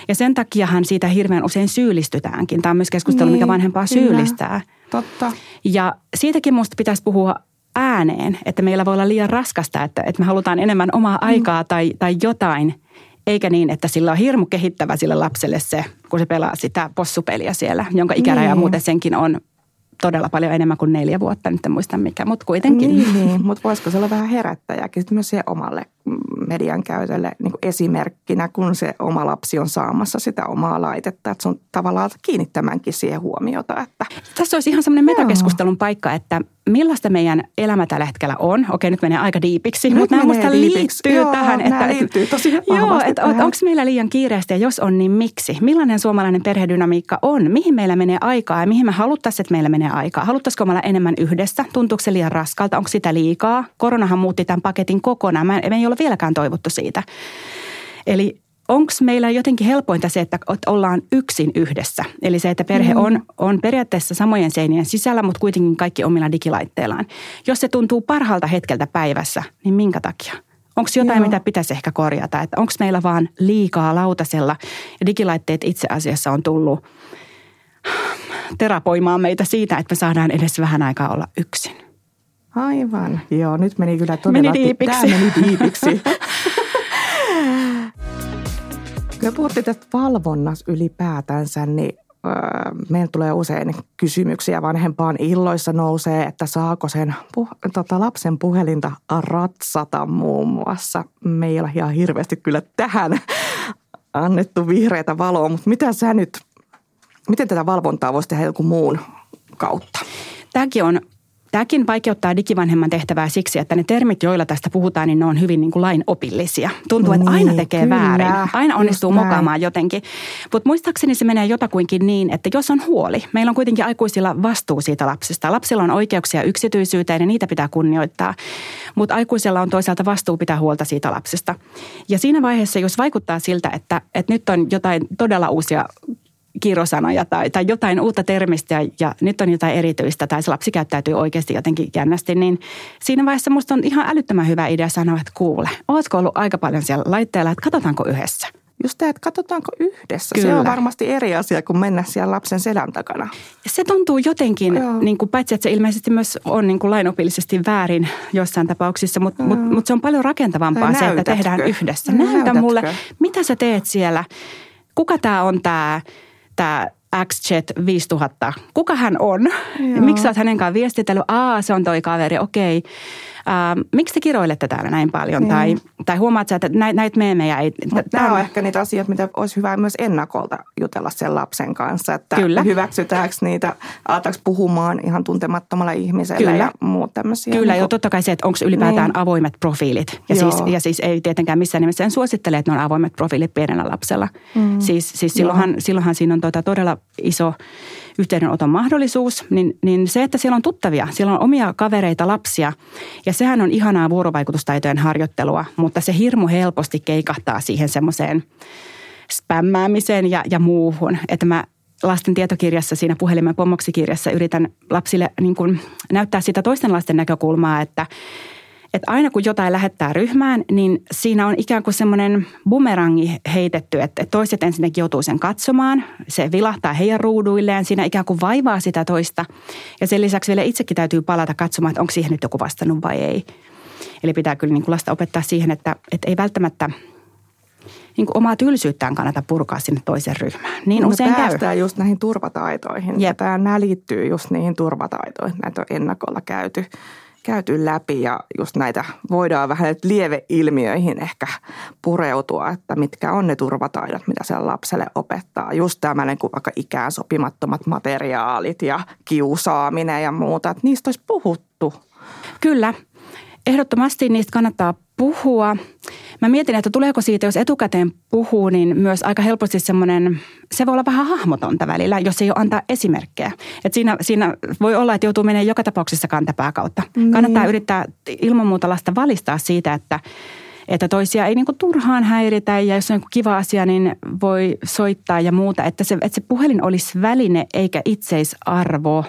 Ja sen takiahan siitä hirveän usein syyllistytäänkin. Tämä on myös keskustelu, niin, mikä vanhempaa kyllä. syyllistää. Totta. Ja siitäkin musta pitäisi puhua ääneen, että meillä voi olla liian raskasta, että, että me halutaan enemmän omaa mm. aikaa tai, tai jotain – eikä niin, että sillä on hirmu kehittävä sille lapselle se, kun se pelaa sitä possupeliä siellä, jonka ikäraja niin. muuten senkin on todella paljon enemmän kuin neljä vuotta, nyt en muista mikä, mutta kuitenkin. Niin, niin. mutta voisiko se olla vähän herättäjäkin sitten myös siihen omalle median käytölle niin kuin esimerkkinä, kun se oma lapsi on saamassa sitä omaa laitetta, että se on tavallaan kiinnittämänkin siihen huomiota. Että... Tässä olisi ihan semmoinen metakeskustelun paikka, että millaista meidän elämä tällä hetkellä on. Okei, nyt menee aika diipiksi, nyt mutta nämä minusta liittyy joo, tähän. Että, liittyy tosi joo, että onko meillä liian kiireistä ja jos on, niin miksi? Millainen suomalainen perhedynamiikka on? Mihin meillä menee aikaa ja mihin me haluttaisiin, että meillä menee aikaa? Haluttaisiko me olla enemmän yhdessä? Tuntuuko se liian raskalta? Onko sitä liikaa? Koronahan muutti tämän paketin kokonaan. Me ei ole vieläkään toivottu siitä. Eli onko meillä jotenkin helpointa se, että ollaan yksin yhdessä? Eli se, että perhe mm. on, on periaatteessa samojen seinien sisällä, mutta kuitenkin kaikki omilla digilaitteillaan. Jos se tuntuu parhaalta hetkeltä päivässä, niin minkä takia? Onko jotain, Joo. mitä pitäisi ehkä korjata? Että onko meillä vaan liikaa lautasella ja digilaitteet itse asiassa on tullut terapoimaan meitä siitä, että me saadaan edes vähän aikaa olla yksin. Aivan. Joo, nyt meni kyllä todella... Meni diipiksi. Tämä meni diipiksi. Me puhuttiin tästä valvonnassa ylipäätänsä, niin meillä tulee usein kysymyksiä vanhempaan illoissa nousee, että saako sen puh- tota, lapsen puhelinta ratsata muun muassa. Me ei ole ihan hirveästi kyllä tähän annettu vihreitä valoa, mutta mitä sä nyt, miten tätä valvontaa voisi tehdä joku muun kautta? Tämäkin on Tämäkin vaikeuttaa digivanhemman tehtävää siksi, että ne termit, joilla tästä puhutaan, niin ne on hyvin niin kuin lainopillisia. Tuntuu, että aina niin, tekee kyllä, väärin. Aina onnistuu mokaamaan jotenkin. Mutta muistaakseni se menee jotakuinkin niin, että jos on huoli, meillä on kuitenkin aikuisilla vastuu siitä lapsesta. Lapsilla on oikeuksia yksityisyyteen ja niitä pitää kunnioittaa. Mutta aikuisella on toisaalta vastuu pitää huolta siitä lapsesta. Ja siinä vaiheessa, jos vaikuttaa siltä, että, että nyt on jotain todella uusia kirosanoja tai, tai jotain uutta termistä ja, ja nyt on jotain erityistä tai se lapsi käyttäytyy oikeasti jotenkin jännästi, niin siinä vaiheessa musta on ihan älyttömän hyvä idea sanoa, että kuule, ootko ollut aika paljon siellä laitteella, että katsotaanko yhdessä? Just tämä, että katsotaanko yhdessä. Kyllä. Se on varmasti eri asia kuin mennä siellä lapsen selän takana. Ja se tuntuu jotenkin, niin kuin, paitsi että se ilmeisesti myös on niin kuin lainopillisesti väärin jossain tapauksissa, mutta mm. mut, mut se on paljon rakentavampaa se, että tehdään yhdessä. Näytä Näytätkö? mulle, mitä sä teet siellä. Kuka tämä on tämä tämä XChat 5000, kuka hän on? Joo. Miksi sä oot hänen kanssaan viestitellyt? Aa, se on toi kaveri, okei. Okay ähm, miksi te kiroilette täällä näin paljon? Niin. Tai, tai huomaat sä, että näitä näit meemejä ei... Tämä on ehkä niitä asioita, mitä olisi hyvä myös ennakolta jutella sen lapsen kanssa. Että Kyllä. hyväksytäänkö niitä, aletaanko puhumaan ihan tuntemattomalla ihmisellä Kyllä. ja muut tämmöisiä. Kyllä, niin jo totta kai se, että onko ylipäätään niin. avoimet profiilit. Ja siis, ja siis ei tietenkään missään nimessä en suosittele, että ne on avoimet profiilit pienellä lapsella. Mm. Siis, siis silloinhan, silloinhan siinä on tota todella iso yhteydenoton mahdollisuus, niin, niin se, että siellä on tuttavia, siellä on omia kavereita, lapsia ja sehän on ihanaa vuorovaikutustaitojen harjoittelua, mutta se hirmu helposti keikahtaa siihen semmoiseen spämmäämiseen ja, ja muuhun. Että mä lasten tietokirjassa, siinä puhelimen pomoksi-kirjassa yritän lapsille niin kuin näyttää sitä toisten lasten näkökulmaa, että että aina kun jotain lähettää ryhmään, niin siinä on ikään kuin semmoinen bumerangi heitetty, että toiset ensinnäkin joutuu sen katsomaan. Se vilahtaa heidän ruuduilleen, siinä ikään kuin vaivaa sitä toista. Ja sen lisäksi vielä itsekin täytyy palata katsomaan, että onko siihen nyt joku vastannut vai ei. Eli pitää kyllä niin kuin lasta opettaa siihen, että, että ei välttämättä niin kuin omaa tylsyyttään kannata purkaa sinne toisen ryhmään. Niin no usein käy. just näihin turvataitoihin. Jep. Tämä, nämä liittyy just niihin turvataitoihin. Näitä on ennakolla käyty käyty läpi ja just näitä voidaan vähän lieveilmiöihin ehkä pureutua, että mitkä on ne turvataidot, mitä siellä lapselle opettaa. Just tämmöinen kuin vaikka ikään sopimattomat materiaalit ja kiusaaminen ja muuta, että niistä olisi puhuttu. Kyllä, ehdottomasti niistä kannattaa puhua. Mä mietin, että tuleeko siitä, jos etukäteen puhuu, niin myös aika helposti semmoinen, se voi olla vähän hahmotonta välillä, jos ei ole antaa esimerkkejä. Et siinä, siinä voi olla, että joutuu menemään joka tapauksessa kantapää kautta. Mm. Kannattaa yrittää ilman muuta lasta valistaa siitä, että että toisia ei niin kuin turhaan häiritä ja jos on joku kiva asia, niin voi soittaa ja muuta. Että se, että se puhelin olisi väline eikä itseisarvo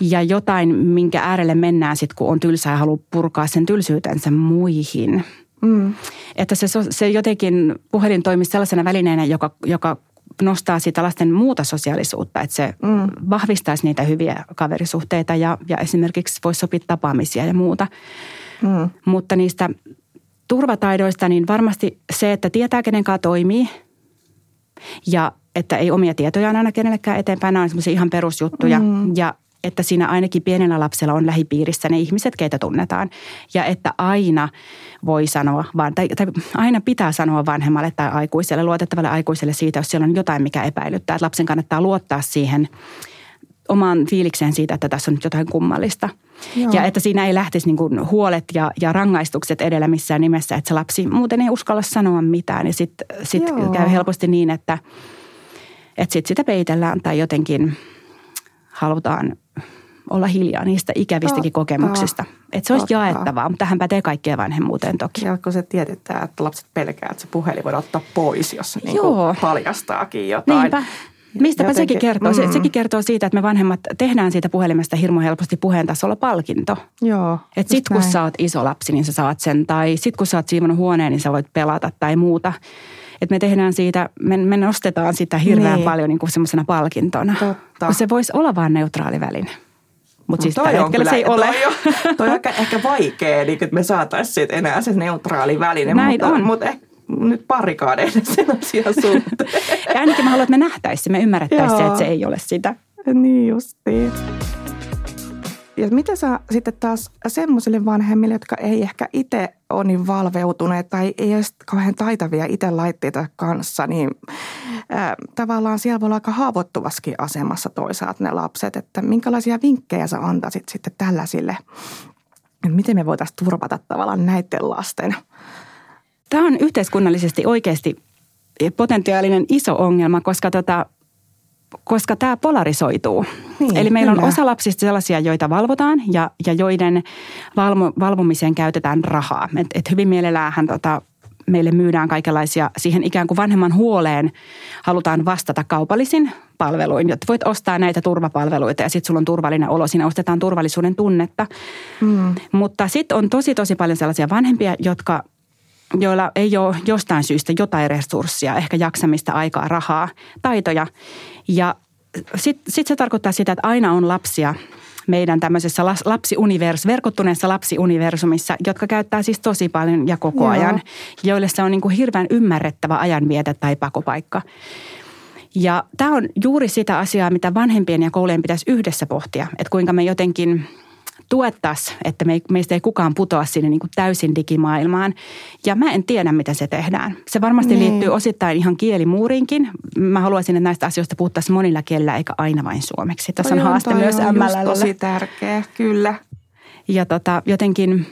ja jotain, minkä äärelle mennään sitten, kun on tylsä ja haluaa purkaa sen tylsyytensä muihin. Mm. Että se, se jotenkin puhelin toimisi sellaisena välineenä, joka, joka nostaa sitä lasten muuta sosiaalisuutta, että se mm. vahvistaisi niitä hyviä kaverisuhteita ja, ja esimerkiksi voisi sopia tapaamisia ja muuta. Mm. Mutta niistä turvataidoista, niin varmasti se, että tietää kenen kanssa toimii ja että ei omia tietojaan aina kenellekään eteenpäin, nämä on semmoisia ihan perusjuttuja. Mm. Ja että siinä ainakin pienellä lapsella on lähipiirissä ne ihmiset, keitä tunnetaan. Ja että aina voi sanoa, vaan, tai, tai aina pitää sanoa vanhemmalle tai aikuiselle, luotettavalle aikuiselle siitä, jos siellä on jotain, mikä epäilyttää. Että lapsen kannattaa luottaa siihen omaan fiilikseen siitä, että tässä on nyt jotain kummallista. Joo. Ja että siinä ei lähtisi niin kuin huolet ja, ja rangaistukset edellä missään nimessä, että se lapsi muuten ei uskalla sanoa mitään. Ja sitten sit käy helposti niin, että, että sit sitä peitellään tai jotenkin halutaan olla hiljaa niistä ikävistäkin kokemuksista. Että se olisi Totta. jaettavaa, mutta tähän pätee kaikkeen vanhemmuuteen toki. Ja kun se tiedetään, että lapset pelkää, että se puhelin voi ottaa pois, jos se niin paljastaakin jotain. Niinpä. Mistäpä Jotenkin, sekin kertoo? Mm. sekin kertoo siitä, että me vanhemmat tehdään siitä puhelimesta hirmu helposti puheen tasolla palkinto. Joo. Että sit kun näin. sä oot iso lapsi, niin sä saat sen. Tai sit kun sä oot siivonut huoneen, niin sä voit pelata tai muuta. Että me tehdään siitä, me, me nostetaan sitä hirveän niin. paljon niin kuin semmoisena palkintona. Totta. Kun se voisi olla vain neutraali väline. Mutta siis tällä hetkellä se ei ole. Toi on, toi on ehkä, ehkä vaikea, niin, että me saataisiin siitä enää se neutraali väline. Näin mutta, on. Mutta ehkä nyt parikaadeille sen asian suhteen. ja ainakin mä haluan, että me nähtäisiin, me ymmärrettäisiin että se ei ole sitä. Niin justiin. Ja mitä sä sitten taas semmoisille vanhemmille, jotka ei ehkä itse ole niin valveutuneet tai ei ole kauhean taitavia itse laitteita kanssa, niin ää, tavallaan siellä voi olla aika haavoittuvaskin asemassa toisaalta ne lapset. Että minkälaisia vinkkejä sä antaisit sitten tällaisille, että miten me voitaisiin turvata tavallaan näiden lasten? Tämä on yhteiskunnallisesti oikeasti potentiaalinen iso ongelma, koska tota, koska tämä polarisoituu. Niin, Eli meillä kyllä. on osa lapsista sellaisia, joita valvotaan ja, ja joiden valvo, valvomiseen käytetään rahaa. Et, et hyvin mielelläänhän tota, meille myydään kaikenlaisia siihen ikään kuin vanhemman huoleen halutaan vastata kaupallisin palveluin, jotta voit ostaa näitä turvapalveluita ja sitten sulla on turvallinen olo. Siinä ostetaan turvallisuuden tunnetta. Mm. Mutta sitten on tosi tosi paljon sellaisia vanhempia, jotka joilla ei ole jostain syystä jotain resurssia, ehkä jaksamista, aikaa, rahaa, taitoja. Ja sitten sit se tarkoittaa sitä, että aina on lapsia meidän tämmöisessä lapsiunivers, verkottuneessa lapsiuniversumissa, jotka käyttää siis tosi paljon ja koko Joo. ajan, joille se on niin kuin hirveän ymmärrettävä ajanvietä tai pakopaikka. Ja tämä on juuri sitä asiaa, mitä vanhempien ja koulujen pitäisi yhdessä pohtia, että kuinka me jotenkin – tuettaisiin, että me ei, meistä ei kukaan putoa sinne niin kuin täysin digimaailmaan. Ja mä en tiedä, miten se tehdään. Se varmasti niin. liittyy osittain ihan kielimuuriinkin. Mä haluaisin, että näistä asioista puhuttaisiin monilla kielillä eikä aina vain suomeksi. Tässä on, on haaste myös MLL. tosi tärkeä, kyllä. Ja tota, jotenkin,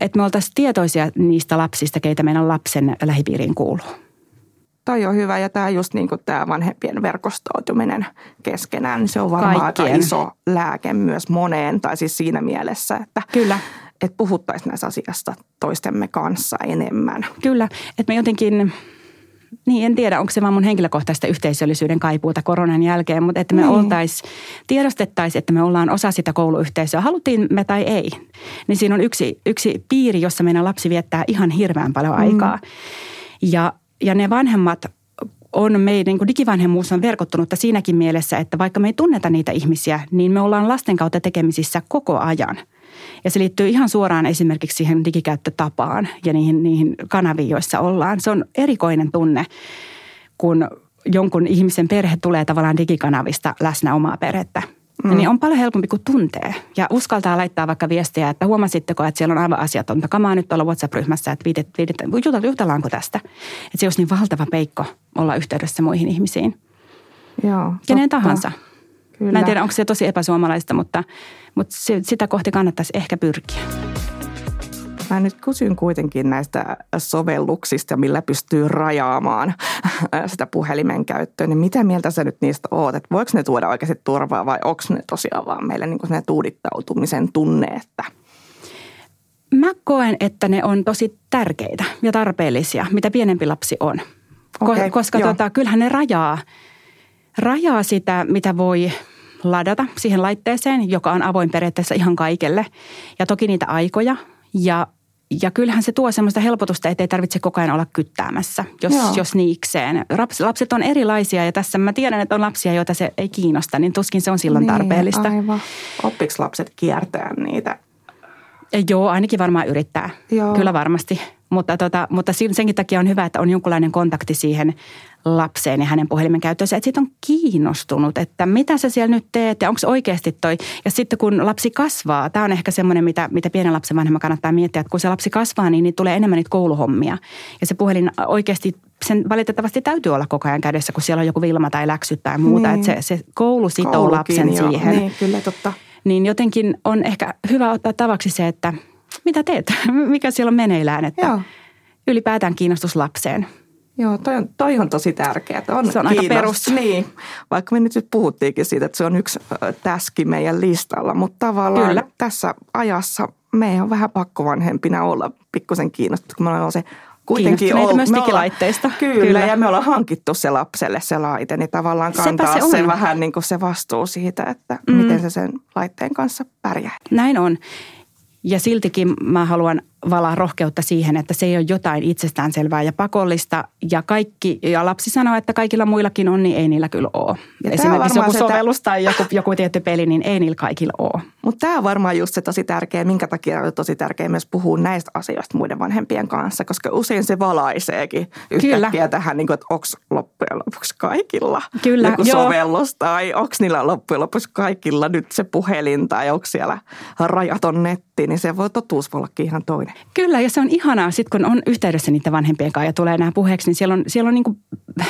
että me oltaisiin tietoisia niistä lapsista, keitä meidän lapsen lähipiiriin kuuluu toi on hyvä ja tämä just niin kuin tämä vanhempien verkostoituminen keskenään, niin se on varmaan aika iso lääke myös moneen, tai siis siinä mielessä, että Kyllä. Että puhuttaisiin näistä asiasta toistemme kanssa enemmän. Kyllä, että me jotenkin, niin en tiedä, onko se vaan mun henkilökohtaista yhteisöllisyyden kaipuuta koronan jälkeen, mutta että me niin. oltaisiin, tiedostettaisiin, että me ollaan osa sitä kouluyhteisöä, haluttiin me tai ei. Niin siinä on yksi, yksi piiri, jossa meidän lapsi viettää ihan hirveän paljon aikaa. Mm. Ja ja ne vanhemmat on meidän, niin digivanhemmuus on verkottunutta siinäkin mielessä, että vaikka me ei tunneta niitä ihmisiä, niin me ollaan lasten kautta tekemisissä koko ajan. Ja se liittyy ihan suoraan esimerkiksi siihen digikäyttötapaan ja niihin, niihin kanaviin, joissa ollaan. Se on erikoinen tunne, kun jonkun ihmisen perhe tulee tavallaan digikanavista läsnä omaa perhettä. Mm. Niin on paljon helpompi kuin tuntee. Ja uskaltaa laittaa vaikka viestiä, että huomasitteko, että siellä on aivan asiatonta kamaa nyt tuolla WhatsApp-ryhmässä, että viidet, viidet, jutellaanko tästä. Että se olisi niin valtava peikko olla yhteydessä muihin ihmisiin. Joo, Kenen totta. tahansa. Kyllä. Mä en tiedä, onko se tosi epäsuomalaista, mutta, mutta sitä kohti kannattaisi ehkä pyrkiä. Mä nyt kysyn kuitenkin näistä sovelluksista, millä pystyy rajaamaan sitä puhelimen käyttöön. Niin mitä mieltä sä nyt niistä oot? Että voiko ne tuoda oikeasti turvaa vai onko ne tosiaan vaan meille niin tuudittautumisen tunne, että – Mä koen, että ne on tosi tärkeitä ja tarpeellisia, mitä pienempi lapsi on. Okay, Koska tota, kyllähän ne rajaa, rajaa sitä, mitä voi ladata siihen laitteeseen, joka on avoin periaatteessa ihan kaikelle. Ja toki niitä aikoja ja ja kyllähän se tuo semmoista helpotusta, että ei tarvitse koko ajan olla kyttäämässä, jos, jos niikseen. Lapset on erilaisia ja tässä mä tiedän, että on lapsia, joita se ei kiinnosta, niin tuskin se on silloin niin, tarpeellista. Aivan. Oppiks lapset kiertää niitä? Joo, ainakin varmaan yrittää. Joo. Kyllä varmasti. Mutta, tota, mutta senkin takia on hyvä, että on jonkunlainen kontakti siihen lapseen ja hänen puhelimen käyttöönsä, että siitä on kiinnostunut, että mitä sä siellä nyt teet ja onko oikeasti toi. Ja sitten kun lapsi kasvaa, tämä on ehkä semmoinen, mitä, mitä pienen lapsen vanhemman kannattaa miettiä, että kun se lapsi kasvaa, niin, niin tulee enemmän niitä kouluhommia. Ja se puhelin oikeasti sen valitettavasti täytyy olla koko ajan kädessä, kun siellä on joku vilma tai läksyt tai muuta. Niin. Että se, se koulu sitoo Koulukin, lapsen jo. siihen. Niin, kyllä totta. Niin jotenkin on ehkä hyvä ottaa tavaksi se, että mitä teet, mikä siellä on meneillään, että Joo. ylipäätään kiinnostus lapseen. Joo, toi on, toi on tosi tärkeää. On se on kiinnost. aika perus. Niin, vaikka me nyt puhuttiinkin siitä, että se on yksi täski meidän listalla, mutta tavallaan Kyllä. tässä ajassa meidän on vähän pakko vanhempina olla pikkusen kiinnostunut, kun me ollaan se kuitenkin ollut. myös digilaitteista. Kyllä, kyllä, ja me ollaan hankittu se lapselle se laite, niin tavallaan kantaa se, se vähän niin kuin se vastuu siitä, että mm. miten se sen laitteen kanssa pärjää. Näin on. Ja siltikin mä haluan valaa rohkeutta siihen, että se ei ole jotain itsestäänselvää ja pakollista. Ja kaikki, ja lapsi sanoo, että kaikilla muillakin on, niin ei niillä kyllä ole. Ja Esimerkiksi joku sovellus tai joku, joku tietty peli, niin ei niillä kaikilla ole. Mutta tämä on varmaan just se tosi tärkeä, minkä takia on tosi tärkeä myös puhua näistä asioista muiden vanhempien kanssa, koska usein se valaiseekin yhtäkkiä kyllä. tähän, niin kuin, että onko loppujen lopuksi kaikilla kyllä, joku joo. sovellus tai onko niillä loppujen lopuksi kaikilla nyt se puhelin tai onko siellä rajaton netti, niin se voi totuus voi ollakin ihan toinen. Kyllä, ja se on ihanaa, sit kun on yhteydessä niiden vanhempien kanssa ja tulee nämä puheeksi, niin siellä on, siellä on niin kuin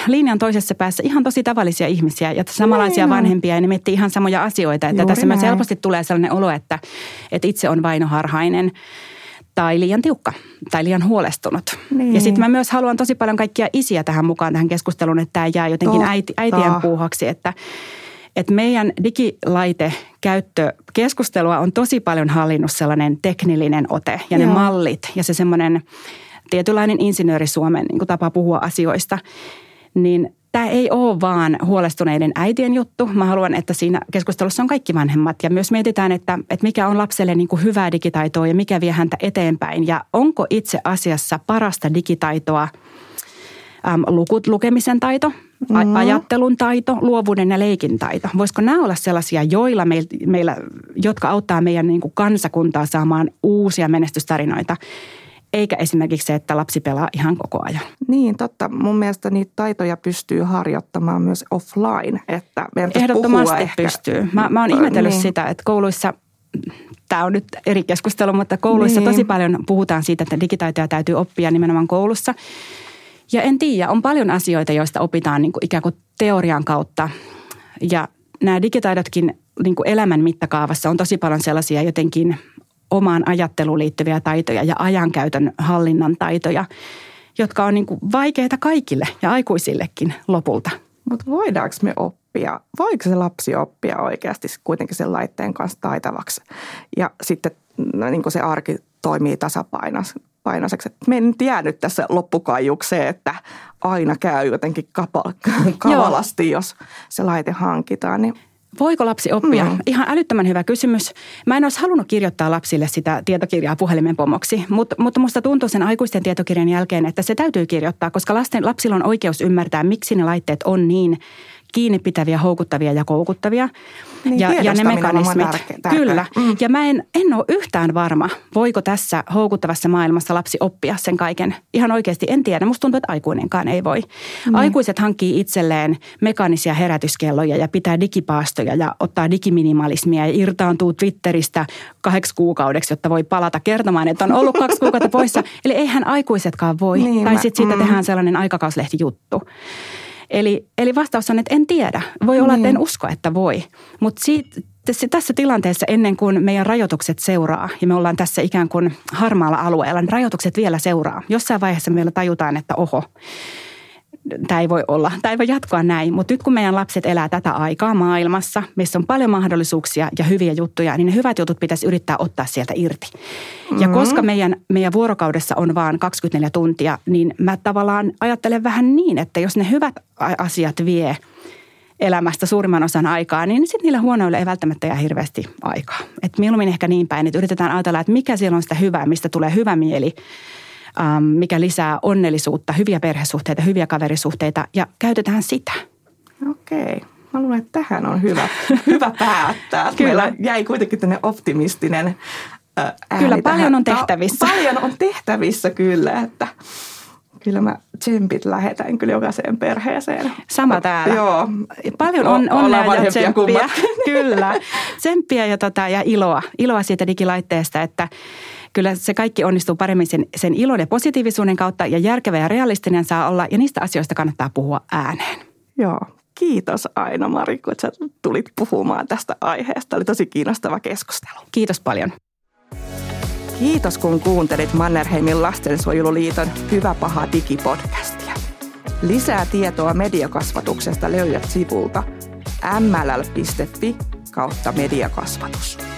linjan toisessa päässä ihan tosi tavallisia ihmisiä ja samanlaisia näin vanhempia, ja ne miettii ihan samoja asioita. Että tässä näin. myös helposti tulee sellainen olo, että, että itse on vainoharhainen tai liian tiukka tai liian huolestunut. Niin. Ja sitten mä myös haluan tosi paljon kaikkia isiä tähän mukaan tähän keskusteluun, että tämä jää jotenkin äiti, äitien puuhaksi, että – että meidän digilaitekäyttökeskustelua on tosi paljon hallinnut sellainen teknillinen ote ja Joo. ne mallit ja se semmoinen tietynlainen insinööri Suomen niin tapa puhua asioista. Niin tämä ei ole vaan huolestuneiden äitien juttu. Mä haluan, että siinä keskustelussa on kaikki vanhemmat ja myös mietitään, että, että mikä on lapselle niin kuin hyvää digitaitoa ja mikä vie häntä eteenpäin ja onko itse asiassa parasta digitaitoa äm, lukut, lukemisen taito – mm. ajattelun taito, luovuuden ja leikin taito. Voisiko nämä olla sellaisia, joilla meillä, meillä jotka auttaa meidän niin kuin kansakuntaa saamaan uusia menestystarinoita, eikä esimerkiksi se, että lapsi pelaa ihan koko ajan. Niin, totta. Mun mielestä niitä taitoja pystyy harjoittamaan myös offline. Että Ehdottomasti pystyy. Mä, mä oon ihmetellyt niin. sitä, että kouluissa tämä on nyt eri keskustelu, mutta kouluissa niin. tosi paljon puhutaan siitä, että digitaitoja täytyy oppia nimenomaan koulussa. Ja en tiedä, on paljon asioita, joista opitaan niin kuin ikään kuin teorian kautta. Ja nämä digitaidotkin niin kuin elämän mittakaavassa on tosi paljon sellaisia jotenkin omaan ajatteluun liittyviä taitoja ja ajankäytön hallinnan taitoja, jotka on niin kuin vaikeita kaikille ja aikuisillekin lopulta. Mutta voidaanko me oppia, voiko se lapsi oppia oikeasti kuitenkin sen laitteen kanssa taitavaksi ja sitten no, niin kuin se arki toimii tasapainossa painoiseksi. Että me en jäänyt tässä loppukaijukseen, että aina käy jotenkin kavalasti, jos se laite hankitaan. Niin Voiko lapsi oppia? Mm. Ihan älyttömän hyvä kysymys. Mä en olisi halunnut kirjoittaa lapsille sitä tietokirjaa puhelimen pomoksi, mutta, mutta musta tuntuu sen aikuisten tietokirjan jälkeen, että se täytyy kirjoittaa, koska lasten, lapsilla on oikeus ymmärtää, miksi ne laitteet on niin kiinni pitäviä, houkuttavia ja koukuttavia. Niin, ja, ja ne mekanismit. Tärkeä, tärkeä. Kyllä. Mm. Ja mä en, en ole yhtään varma, voiko tässä houkuttavassa maailmassa lapsi oppia sen kaiken. Ihan oikeasti en tiedä. Musta tuntuu, että aikuinenkaan ei voi. Mm. Aikuiset hankkii itselleen mekaanisia herätyskelloja ja pitää digipaastoja ja ottaa digiminimalismia ja irtaantuu Twitteristä kahdeksi kuukaudeksi, jotta voi palata kertomaan, että on ollut kaksi kuukautta poissa. Eli eihän aikuisetkaan voi. Niin, tai sitten siitä mm. tehdään sellainen aikakauslehti-juttu. Eli, eli vastaus on, että en tiedä. Voi olla, että en niin. usko, että voi. Mutta tässä tilanteessa ennen kuin meidän rajoitukset seuraa ja me ollaan tässä ikään kuin harmaalla alueella, niin rajoitukset vielä seuraa. Jossain vaiheessa meillä tajutaan, että oho, tämä ei voi olla, tämä ei voi jatkoa näin. Mutta nyt kun meidän lapset elää tätä aikaa maailmassa, missä on paljon mahdollisuuksia ja hyviä juttuja, niin ne hyvät jutut pitäisi yrittää ottaa sieltä irti. Mm-hmm. Ja koska meidän, meidän vuorokaudessa on vain 24 tuntia, niin mä tavallaan ajattelen vähän niin, että jos ne hyvät asiat vie elämästä suurimman osan aikaa, niin sitten niillä huonoille ei välttämättä jää hirveästi aikaa. Et mieluummin ehkä niin päin, että yritetään ajatella, että mikä siellä on sitä hyvää, mistä tulee hyvä mieli, ähm, mikä lisää onnellisuutta, hyviä perhesuhteita, hyviä kaverisuhteita ja käytetään sitä. Okei. Mä luulen, että tähän on hyvä, hyvä päättää. Kyllä. Meillä jäi kuitenkin tänne optimistinen ääni Kyllä, paljon tähän. on tehtävissä. Paljon on tehtävissä kyllä, että kyllä mä tsempit lähetän kyllä jokaiseen perheeseen. Sama täällä. Joo. Paljon on, onnea ja tsemppiä. kyllä. Tsemppiä ja, tota, ja iloa. Iloa siitä digilaitteesta, että kyllä se kaikki onnistuu paremmin sen, sen ilon ja positiivisuuden kautta ja järkevä ja realistinen saa olla ja niistä asioista kannattaa puhua ääneen. Joo, Kiitos Aino-Mari, kun sä tulit puhumaan tästä aiheesta. Oli tosi kiinnostava keskustelu. Kiitos paljon. Kiitos kun kuuntelit Mannerheimin lastensuojeluliiton Hyvä paha digipodcastia. Lisää tietoa mediakasvatuksesta löydät sivulta mll.fi kautta mediakasvatus.